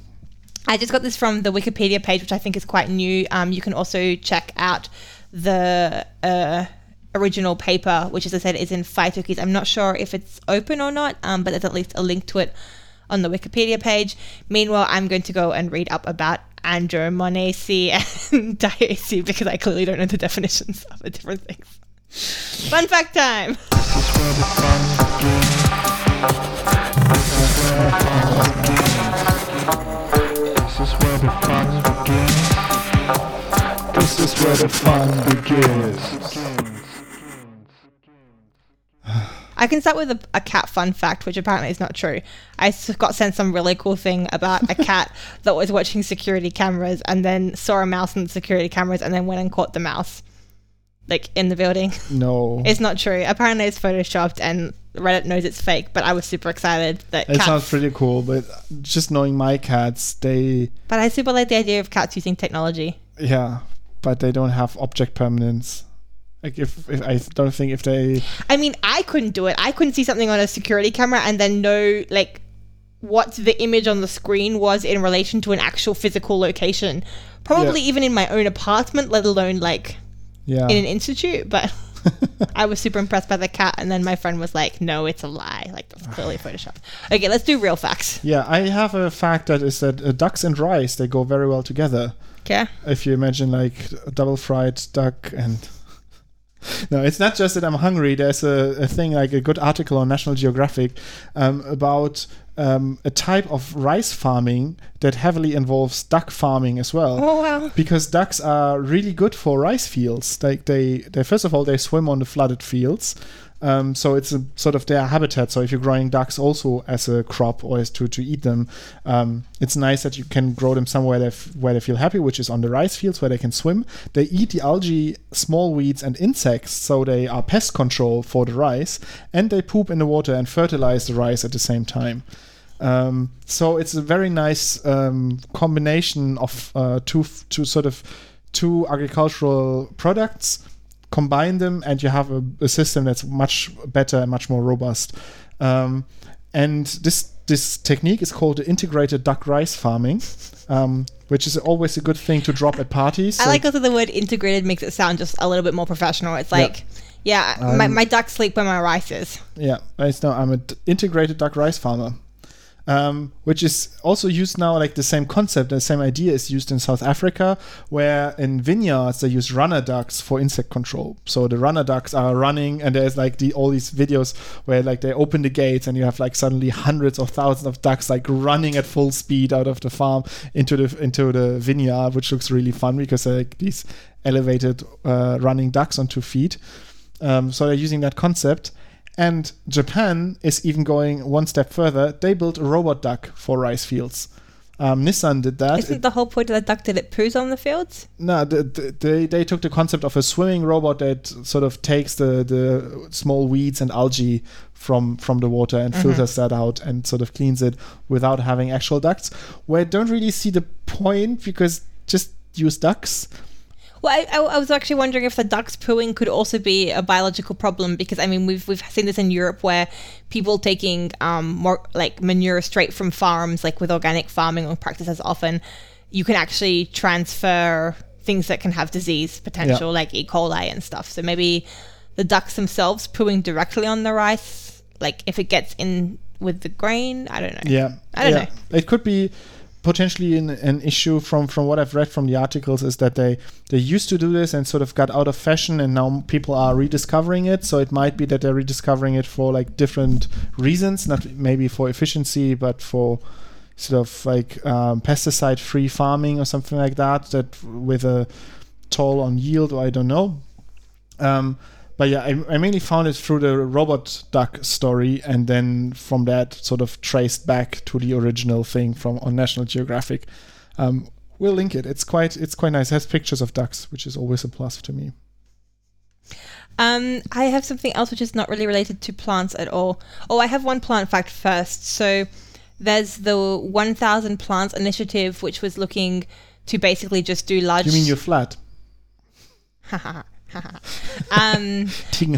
I just got this from the Wikipedia page, which I think is quite new. Um, you can also check out the uh, original paper, which, as I said, is in PhytoKeys. I'm not sure if it's open or not, um, but there's at least a link to it on the Wikipedia page. Meanwhile, I'm going to go and read up about andromonaceae and diaceae because I clearly don't know the definitions of the different things. Fun fact time! This is where the fun begins. This is where the fun begins. I can start with a, a cat fun fact, which apparently is not true. I got sent some really cool thing about a cat that was watching security cameras and then saw a mouse in the security cameras and then went and caught the mouse, like in the building. No. It's not true. Apparently, it's photoshopped and Reddit knows it's fake. But I was super excited that It cats. sounds pretty cool, but just knowing my cats, they but I super like the idea of cats using technology. yeah, but they don't have object permanence. Like if, if I don't think if they I mean, I couldn't do it. I couldn't see something on a security camera and then know like what the image on the screen was in relation to an actual physical location. Probably Yeah. even in my own apartment, let alone like yeah in an institute. But I was super impressed by the cat, and then my friend was like, "No, it's a lie. Like that's clearly photoshopped." Okay, let's do real facts. yeah I have a fact that is that uh, ducks and rice they go very well together. Okay. if you imagine like a double fried duck and no it's not just that i'm hungry there's a, a thing like a good article on national geographic um, about um, a type of rice farming that heavily involves duck farming as well Oh wow. because ducks are really good for rice fields. Like they, they first of all they swim on the flooded fields, um, so it's a, sort of their habitat. So if you're growing ducks also as a crop or as to, to eat them, um, it's nice that you can grow them somewhere that f- where they feel happy, which is on the rice fields where they can swim. They eat the algae, small weeds, and insects, so they are pest control for the rice, and they poop in the water and fertilize the rice at the same time. Um, so it's a very nice um, combination of uh, two, f- two sort of two agricultural products. Combine them, and you have a, a system that's much better and much more robust. Um, and this this technique is called the integrated duck rice farming, um, which is always a good thing to drop at parties. I like also the word integrated makes it sound just a little bit more professional. It's like, yeah, my, Um, my ducks sleep where my rice is. Yeah, it's no, I'm an integrated duck rice farmer, um, which is also used now. Like the same concept, the same idea is used in South Africa, where in vineyards they use runner ducks for insect control. So the runner ducks are running, and there's like the all these videos where like they open the gates and you have like suddenly hundreds of thousands of ducks like running at full speed out of the farm into the into the vineyard, which looks really fun because like these elevated uh, running ducks on two feet. Um, so they're using that concept. And Japan is even going one step further. They built a robot duck for rice fields. Um, Nissan did that. Isn't the whole point of the duck that it poos on the fields? no, the, the, they, they took the concept of a swimming robot that sort of takes the, the small weeds and algae from from the water and filters that out and sort of cleans it without having actual ducks. Where I don't really see the point because just use ducks. Well, I, I, was actually wondering if the ducks pooing could also be a biological problem because I mean we've we've seen this in Europe where people taking um more like manure straight from farms like with organic farming or practices often you can actually transfer things that can have disease potential Yeah. like E. coli and stuff. So maybe the ducks themselves pooing directly on the rice, like if it gets in with the grain, I don't know. Yeah, I don't yeah. know. It could be potentially an, an issue from from what I've read from the articles is that they they used to do this and sort of got out of fashion and now people are rediscovering it. So it might be that they're rediscovering it for like different reasons, not maybe for efficiency, but for sort of like um, pesticide free farming or something like that. That with a toll on yield, or I don't know. Um, but yeah, I, I mainly found it through the robot duck story, and then from that sort of traced back to the original thing from on National Geographic. Um, we'll link it. It's quite it's quite nice. It has pictures of ducks, which is always a plus to me. Um, I have something else which is not really related to plants at all. Oh, I have one plant fact first. So there's the 1000 Plants Initiative, which was looking to basically just do large. You mean your flat? um,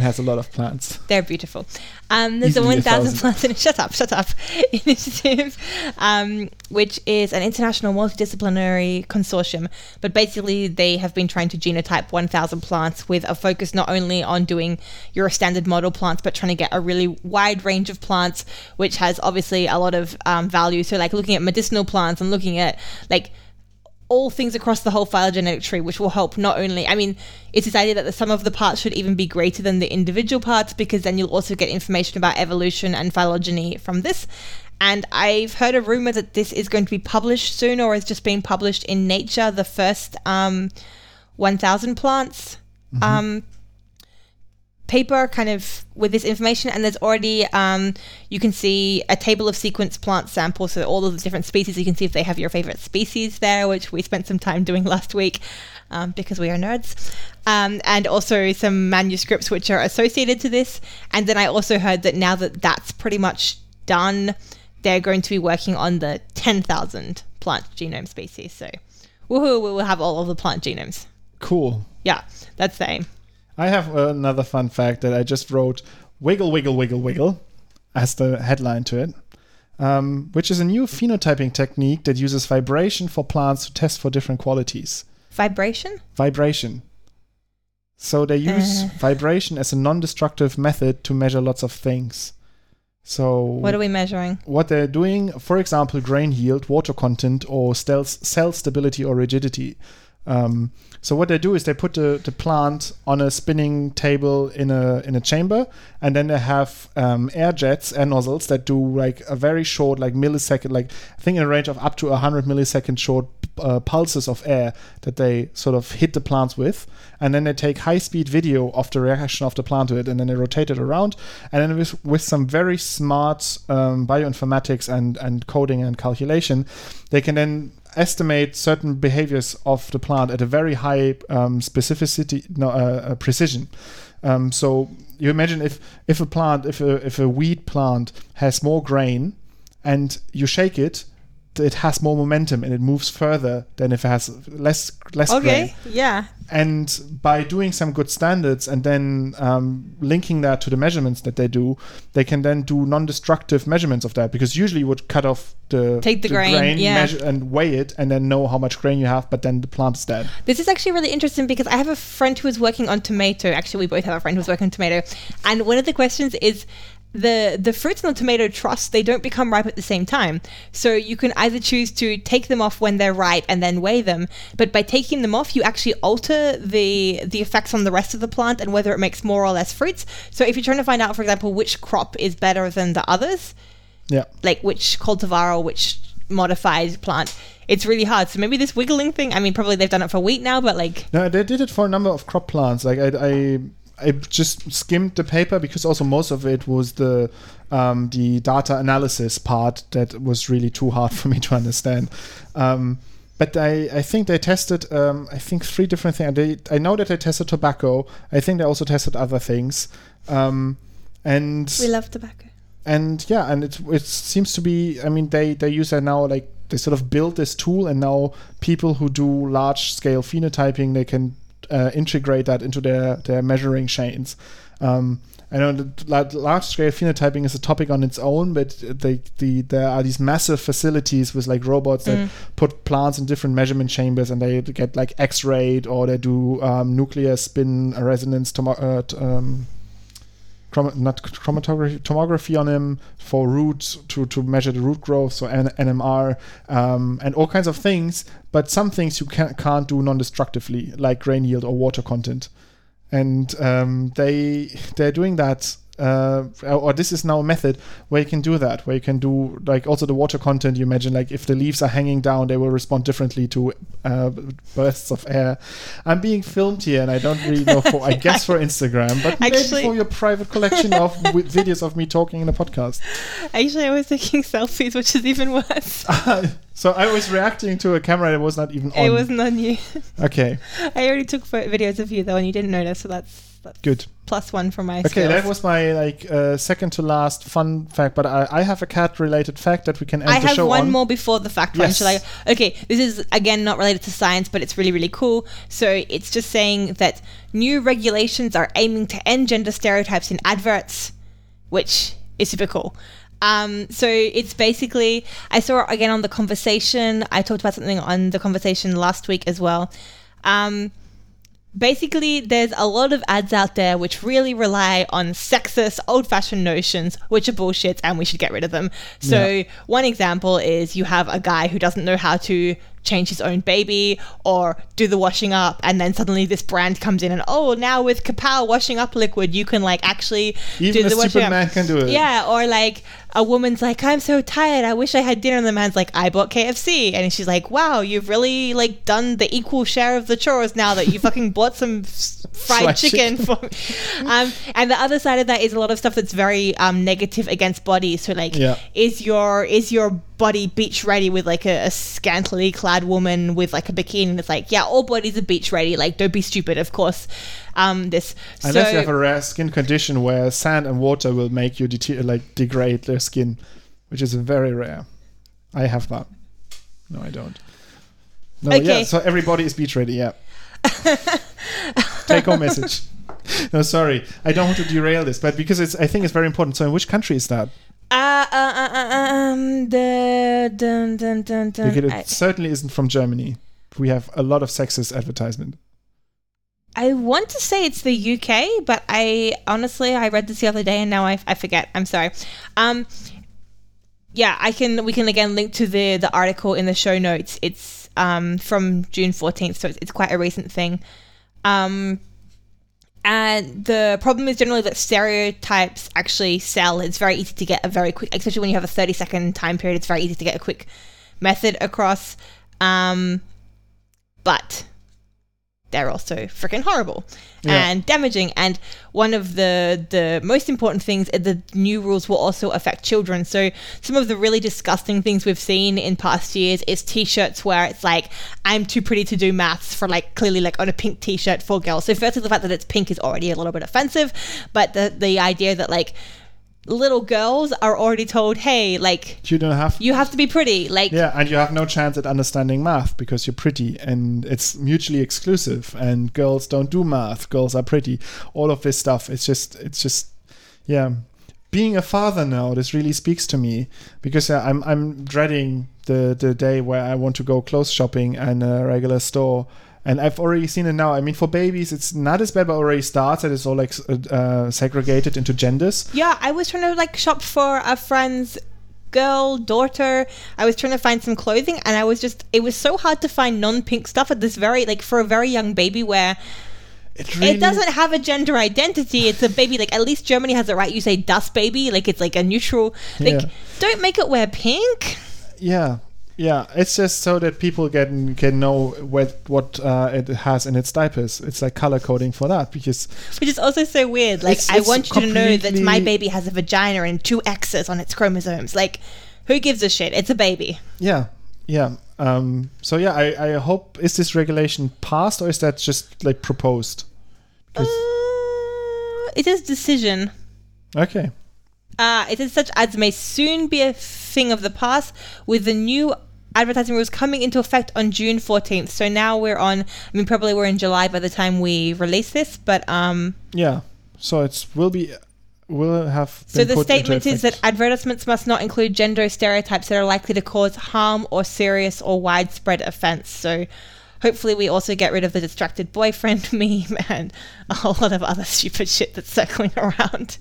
has a lot of plants. they're beautiful. Um, there's Easily a a 1,000 thousand. plants in shut up, shut up initiative, um, which is an international multidisciplinary consortium. But basically, they have been trying to genotype 1,000 plants with a focus not only on doing your standard model plants, but trying to get a really wide range of plants, which has obviously a lot of um, value. So, like looking at medicinal plants and looking at like all things across the whole phylogenetic tree, which will help not only, I mean, it's this idea that the sum of the parts should even be greater than the individual parts because then you'll also get information about evolution and phylogeny from this. And I've heard a rumor that this is going to be published soon or is just being published in Nature, the first um, 1000 plants. Um, paper kind of with this information and there's already um, you can see a table of sequence plant samples so all of the different species. You can see if they have your favorite species there which we spent some time doing last week um, because we are nerds. Um, and also some manuscripts which are associated to this. And then i also heard that now that that's pretty much done they're going to be working on the 10000 plant genome species. So woohoo we will have all of the plant genomes. Cool. yeah that's the aim I have another fun fact that I just wrote wiggle, wiggle, wiggle, wiggle as the headline to it, um, which is a new phenotyping technique that uses vibration for plants to test for different qualities. vibration Vibration. So they use Uh. vibration as a non destructive method to measure lots of things. So what are we measuring what they're doing, for example, grain yield, water content, or cell, cell stability or rigidity. Um, so what they do is they put the, the plant on a spinning table in a in a chamber, and then they have um, air jets, air nozzles that do like a very short, like millisecond, like I think in a range of up to hundred millisecond short uh, pulses of air that they sort of hit the plants with, and then they take high speed video of the reaction of the plant to it, and then they rotate it around, and then with with some very smart um, bioinformatics and and coding and calculation, they can then estimate certain behaviors of the plant at a very high um, specificity, no, uh, uh, precision. Um, so you imagine if if a plant, if a if a wheat plant has more grain, and you shake it, it has more momentum and it moves further than if it has less less grain Okay, yeah. and by doing some good standards and then um, linking that to the measurements that they do, they can then do non-destructive measurements of that because usually you would cut off the Take the grain, yeah. measure and weigh it and then know how much grain you have, but then the plant is dead. This is actually really interesting because I have a friend who is working on tomato. Actually, we both have a friend who's working on tomato. And one of the questions is the the fruits and the tomato truss they don't become ripe at the same time so you can either choose to take them off when they're ripe and then weigh them but by taking them off you actually alter the the effects on the rest of the plant and whether it makes more or less fruits so if you're trying to find out for example which crop is better than the others Yeah. like which cultivar or which modified plant it's really hard so maybe this wiggling thing i mean probably they've done it for wheat now but like No, they did it for a number of crop plants. Like I, I, I just skimmed the paper because also most of it was the um, the data analysis part that was really too hard for me to understand. Um, but I, I think they tested um, I think three different things. They, I know that they tested tobacco. I think they also tested other things. Um, and we love tobacco and yeah, and it it seems to be. I mean, they they use that now like they sort of build this tool, and now people who do large scale phenotyping they can uh, integrate that into their their measuring chains. Um, I know that large scale phenotyping is a topic on its own, but they, the there are these massive facilities with like robots that put plants in different measurement chambers, and they get like X-rayed or they do um, nuclear spin resonance tomo- uh, t- um, chrom- not chromatography tomography on them for root to, to measure the root growth, so N- NMR um, and all kinds of things. But some things you can, can't do non-destructively, like grain yield or water content. And um, they they're doing that. Uh, or this is now a method where you can do that, where you can do like also the water content. You imagine like if the leaves are hanging down, they will respond differently to uh, bursts of air. I'm being filmed here, and I don't really know for I guess for Instagram, but maybe for your private collection of videos of me talking in a podcast. Actually, I was taking selfies, which is even worse. so I was reacting to a camera that was not even on. It wasn't on you. okay. I already took videos of you though, and you didn't notice, so that's Good. Plus one for my Okay, skills. that was my like uh, second to last fun fact. But I, I have a cat-related fact that we can end I the have show one on. more before the fact one. Yes. Shall I? Okay, this is again not related to science, but it's really really cool. So it's just saying that new regulations are aiming to end gender stereotypes in adverts, which is super cool. Um, so it's basically I saw it again on the conversation. I talked about something on the conversation last week as well. Um, basically there's a lot of ads out there which really rely on sexist old-fashioned notions which are bullshit and we should get rid of them so Yeah. one example is you have a guy who doesn't know how to change his own baby or do the washing up and then suddenly this brand comes in and oh now with kapow washing up liquid you can like actually Even do the washing up man can do it. yeah or like a woman's like i'm so tired i wish i had dinner and the man's like i bought kfc and she's like wow you've really like done the equal share of the chores now that you fucking bought some fried, Fried chicken, chicken. for me um and the other side of that is a lot of stuff that's very um negative against bodies so like Yeah. is your is your body beach ready with like a, a scantily clad woman with like a bikini it's like yeah all bodies are beach ready like don't be stupid of course um this Unless so you have a rare skin condition where sand and water will make you like degrade their skin, which is very rare. I have that. No, I don't. No, yeah. Okay. So everybody is beach ready. Yeah. Take home message. No, sorry, I don't want to derail this, but because it's, I think it's very important. So, in which country is that? Uh, uh, uh, uh, um, the, dun, dun, dun, dun. Because it I, certainly isn't from Germany. We have a lot of sexist advertisement. I want to say it's the UK, but I honestly I read this the other day and now I, I forget. I'm sorry. Um, yeah, I can. We can again link to the the article in the show notes. It's um from June 14th, so it's, it's quite a recent thing. Um, and the problem is generally that stereotypes actually sell. It's very easy to get a very quick, especially when you have a 30 second time period. It's very easy to get a quick method across. Um, but they're also freaking horrible Yeah. and damaging. And one of the the most important things is the new rules will also affect children. So some of the really disgusting things we've seen in past years is t-shirts where it's like I'm too pretty to do maths for like clearly like on a pink t-shirt for girls. So firstly the fact that it's pink is already a little bit offensive, but the the idea that like little girls are already told, hey, like You don't have you have to be pretty. Like Yeah, and you have no chance at understanding math because you're pretty and it's mutually exclusive and girls don't do math, girls are pretty. All of this stuff, it's just it's just yeah. Being a father now, this really speaks to me because I'm I'm dreading the the day where I want to go clothes shopping in a regular store. And I've already seen it now. I mean, for babies, it's not as bad, but already starts that it's all like uh, segregated into genders. Yeah, I was trying to like shop for a friend's girl, daughter. I was trying to find some clothing and I was just it was so hard to find non-pink stuff at this very like for a very young baby where It really it doesn't have a gender identity. It's a baby like at least Germany has it right. You say das baby, like it's like a neutral like Yeah. don't make it wear pink. Yeah, yeah. It's just so that people can can know what what uh, it has in its diapers. It's like color coding for that because Which is also so weird. Like I want you to know that my baby has a vagina and two X's on its chromosomes. Like who gives a shit? It's a baby. yeah, yeah. Um, so yeah, I, I hope is this regulation passed or is that just like proposed? Uh, it is decision. okay, Uh, it is such as may soon be a thing of the past, with the new advertising rules coming into effect on June 14th. So now we're on, I mean, probably we're in July by the time we release this, but um, yeah. So it's will be will have. so the statement is that advertisements must not include gender stereotypes that are likely to cause harm or serious or widespread offense. So hopefully we also get rid of the distracted boyfriend meme and a whole lot of other stupid shit that's circling around.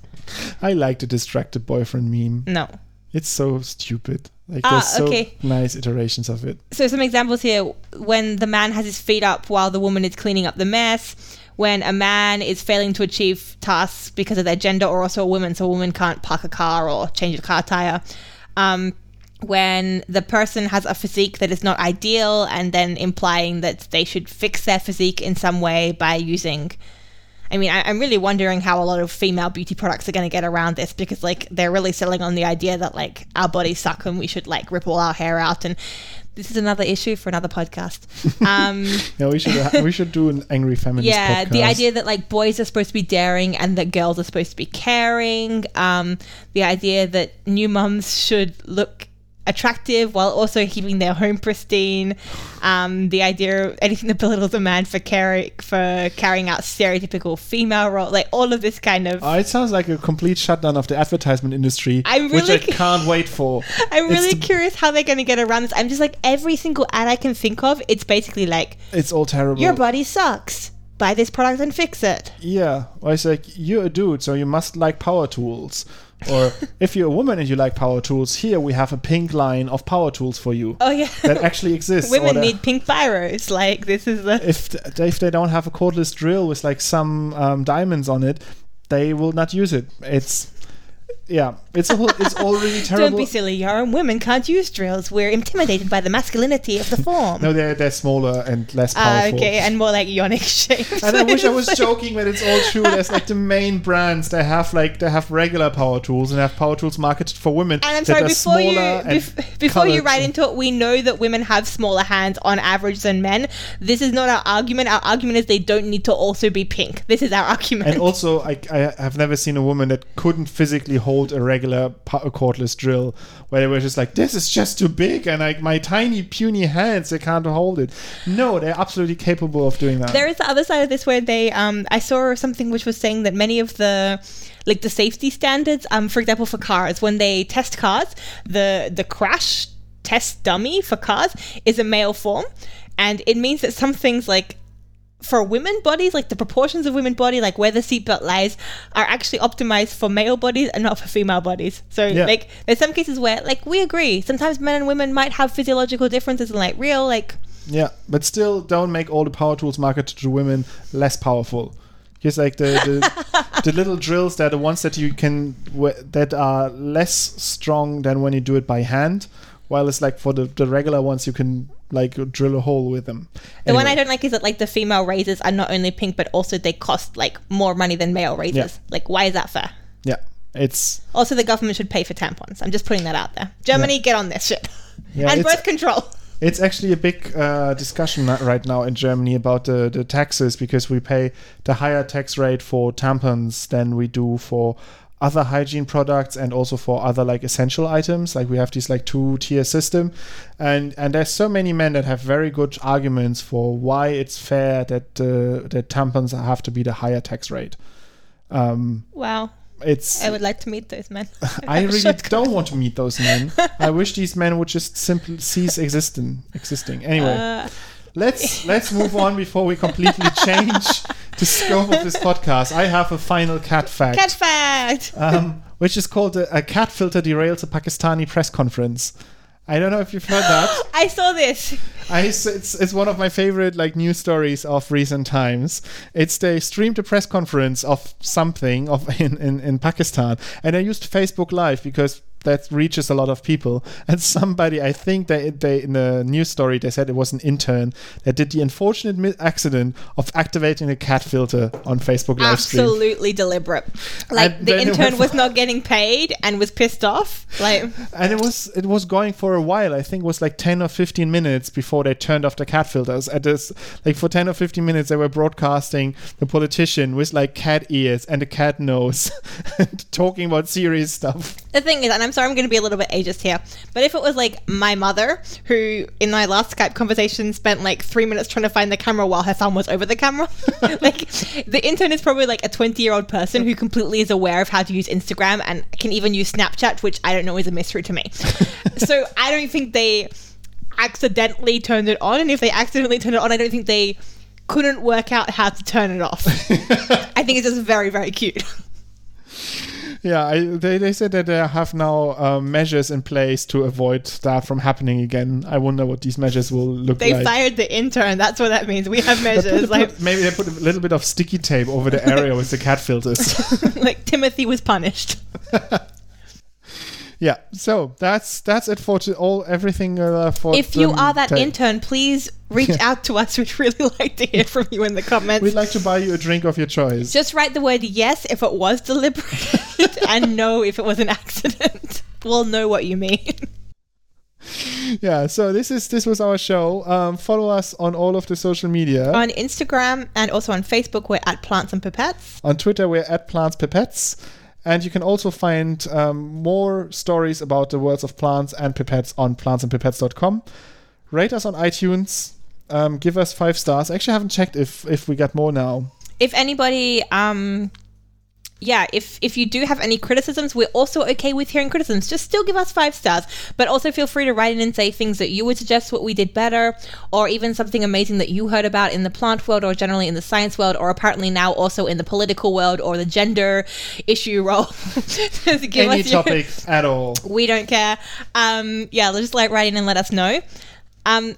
I like the distracted boyfriend meme. No. It's so stupid. Like Ah, there's so okay. nice iterations of it. so some examples here when the man has his feet up while the woman is cleaning up the mess when a man is failing to achieve tasks because of their gender or also a woman so a woman can't park a car or change a car tire um, when the person has a physique that is not ideal and then implying that they should fix their physique in some way by using I mean, I, I'm really wondering how a lot of female beauty products are going to get around this because, like, they're really selling on the idea that, like, our bodies suck and we should, like, rip all our hair out. And this is another issue for another podcast. Um, Yeah, we should we should do an angry feminist. yeah, the idea that like boys are supposed to be daring and that girls are supposed to be caring. Um, the idea that new mums should look attractive while also keeping their home pristine. Um, the idea of anything that belittles a man for carrying for carrying out stereotypical female role, like all of this kind of. Oh, it sounds like a complete shutdown of the advertisement industry, I'm which I really- can't wait for. I'm it's really the- curious how they're going to get around this. I'm just like every single ad I can think of. It's basically like It's all terrible. your body sucks. Buy this product and fix it. Yeah, well, it's like you're a dude, so you must like power tools. Or if you're a woman and you like power tools, here we have a pink line of power tools for you Oh yeah, that actually exists. women need pink biros. Like this is the if th- if they don't have a cordless drill with like some um, diamonds on it, they will not use it. It's yeah, it's a whole, it's all really terrible. Don't be silly, Yarn. Women can't use drills. We're intimidated by the masculinity of the form. no, they're they're smaller and less Ah, powerful. okay, and more like yonic shaped. And I wish I was joking, but it's all true. There's like the main brands. They have like they have regular power tools and they have power tools marketed for women. And I'm sorry, before you bef- before you write into it, we know that women have smaller hands on average than men. This is not our argument. Our argument is they don't need to also be pink. This is our argument. And also, I, I have never seen a woman that couldn't physically hold a regular a cordless drill, where they were just like, "This is just too big," and like my tiny puny hands, they can't hold it. No, they're absolutely capable of doing that. there is the other side of this where they um I saw something which was saying that many of the like the safety standards um for example for cars when they test cars the the crash test dummy for cars is a male form and it means that some things like for women bodies, like the proportions of women body, like where the seatbelt lies, are actually optimized for male bodies and not for female bodies. So Yeah. like there's some cases where like we agree. Sometimes men and women might have physiological differences and like real like Yeah, but still, don't make all the power tools marketed to women less powerful. Just like the the, the little drills, they're the ones that you can that are less strong than when you do it by hand. While it's like for the, the regular ones, you can like drill a hole with them. The one I don't like is that like the female razors are not only pink but also they cost like more money than male razors. Like why is that fair? Yeah, it's Also the government should pay for tampons. I'm just putting that out there. Germany, get on this shit. Yeah, and birth control. It's actually a big uh, discussion right now in Germany about the, the taxes because we pay the higher tax rate for tampons than we do for other hygiene products and also for other like essential items like we have this like two tier system and and there's so many men that have very good arguments for why it's fair that uh, that tampons have to be the higher tax rate um Wow. it's I would like to meet those men. I really don't want to meet those men. I wish these men would just simply cease existing. Existing. Anyway, Uh, let's let's move on before we completely change the scope of this podcast. I have a final cat fact, cat fact. um, which is called a, a cat filter derails a Pakistani press conference. I don't know if you've heard that. I saw this. I, it's, it's one of my favorite like news stories of recent times. It's they streamed a press conference of something of in, in, in Pakistan and they used Facebook Live because that reaches a lot of people. And somebody, I think they they in the news story they said it was an intern that did the unfortunate mi- accident of activating a cat filter on Facebook live stream. Absolutely deliberate. Like And the intern was not getting paid and was pissed off. Like and it was it was going for a while. I think it was like ten or fifteen minutes before they turned off the cat filters. At this, like for ten or fifteen minutes, they were broadcasting the politician with like cat ears and a cat nose, and talking about serious stuff. the thing is, and I'm sorry, I'm going to be a little bit ageist here, but if it was like my mother, who in my last Skype conversation spent like three minutes trying to find the camera while her thumb was over the camera, like the intern is probably like a 20 year old person who completely is aware of how to use Instagram and can even use Snapchat, which I don't know is a mystery to me. so I don't think they accidentally turned it on, and if they accidentally turned it on, I don't think they couldn't work out how to turn it off. I think it's just very, very cute. Yeah, I, they they said that they have now um, measures in place to avoid that from happening again. I wonder what these measures will look They like. They fired the intern. That's what that means. We have measures. like, put- maybe they put a little bit of sticky tape over the area with the cat filters. like Timothy was punished. yeah, so that's that's it for to all everything uh, for. If you are that ta- intern, please reach out to us. We'd really like to hear from you in the comments. We'd like to buy you a drink of your choice. Just write the word yes if it was deliberate and no if it was an accident. We'll know what you mean. yeah. So this is this was our show. Um, follow us on all of the social media. On Instagram and also on Facebook, we're at Plants and Pipettes. On Twitter, we're at Plants Pipettes. And you can also find um, more stories about the worlds of plants and pipettes on plantsandpipettes.com. Rate us on iTunes. Um, give us five stars. I actually haven't checked if if we get more now. If anybody, um, yeah, if if you do have any criticisms, we're also okay with hearing criticisms. Just still give us five stars, but also feel free to write in and say things that you would suggest what we did better, or even something amazing that you heard about in the plant world, or generally in the science world, or apparently now also in the political world or the gender issue role. Any us your- at all. we don't care. Um, yeah, just like write in and let us know. Um,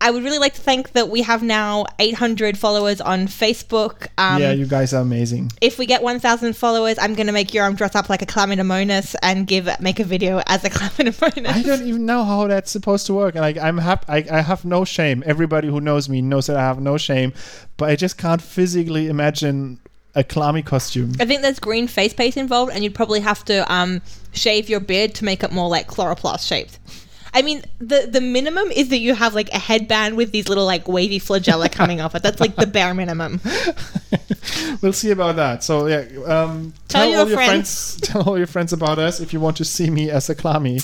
I would really like to thank that we have now 800 followers on Facebook. Um, yeah, you guys are amazing. if we get 1,000 followers, I'm gonna make your arm dress up like a Chlamydomonas and give make a video as a Chlamydomonas. I don't even know how that's supposed to work. And like, I'm happy. I, I have no shame. Everybody who knows me knows that I have no shame. But I just can't physically imagine a clammy costume. I think there's green face paint involved, and you'd probably have to um, shave your beard to make it more like chloroplast shaped. I mean, the the minimum is that you have like a headband with these little like wavy flagella coming off it. That's like the bare minimum. we'll see about that. So yeah, um, Tell tell, your all your friends. Tell all your friends about us if you want to see me as a clammy.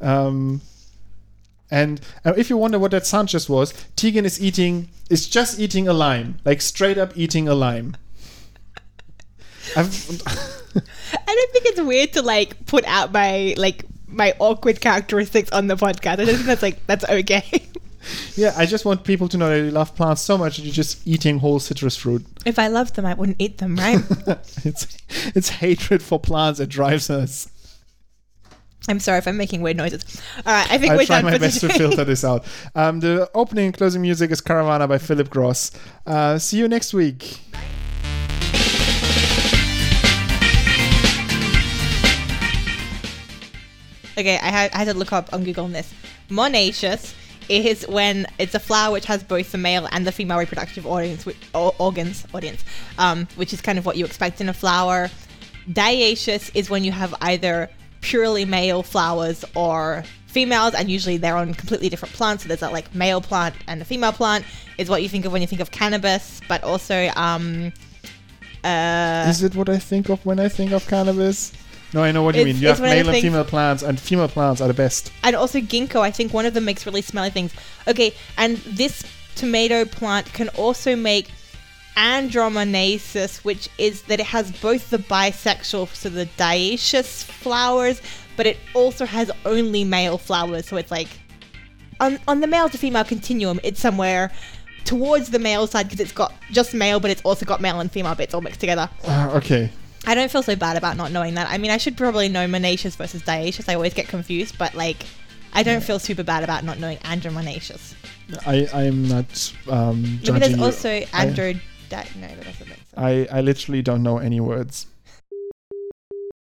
Um, and uh, if you wonder what that sound just was, Tegan is eating is just eating a lime, like straight up eating a lime. I've, I don't think it's weird to like put out my like my awkward characteristics on the podcast. I don't think that's like that's okay. yeah, I just want people to know that you love plants so much that you're just eating whole citrus fruit. if I loved them, I wouldn't eat them, right? it's it's hatred for plants that drives us. I'm sorry if I'm making weird noises. All right, I think I'll we're try done my for best to filter this out. Um, the opening and closing music is Caravana by Philip Gross. Uh, see you next week. Okay, I had, I had to look up on Google on this. Monoecious is when it's a flower which has both the male and the female reproductive audience, whi- or, organs, audience, um, which is kind of what you expect in a flower. Dioecious is when you have either purely male flowers or females, and usually they're on completely different plants. So there's a like male plant and a female plant is what you think of when you think of cannabis, but also um, uh, Is it what I think of when I think of cannabis? No, I know what you It's- mean. You it's have male and female plants, and female plants are the best. and also ginkgo. I think one of them makes really smelly things. Okay, and this tomato plant can also make andromonoecious, which is that it has both the bisexual, so the dioecious flowers, but it also has only male flowers. So it's like on on the male to female continuum, it's somewhere towards the male side because it's got just male, but it's also got male and female bits all mixed together. Uh, okay. I don't feel so bad about not knowing that. I mean, I should probably know monoecious versus dioecious. I always get confused, but like, I don't feel super bad about not knowing andromonoecious. I I'm not um, judging there's also andro. Di- no, that doesn't make sense. I I literally don't know any words.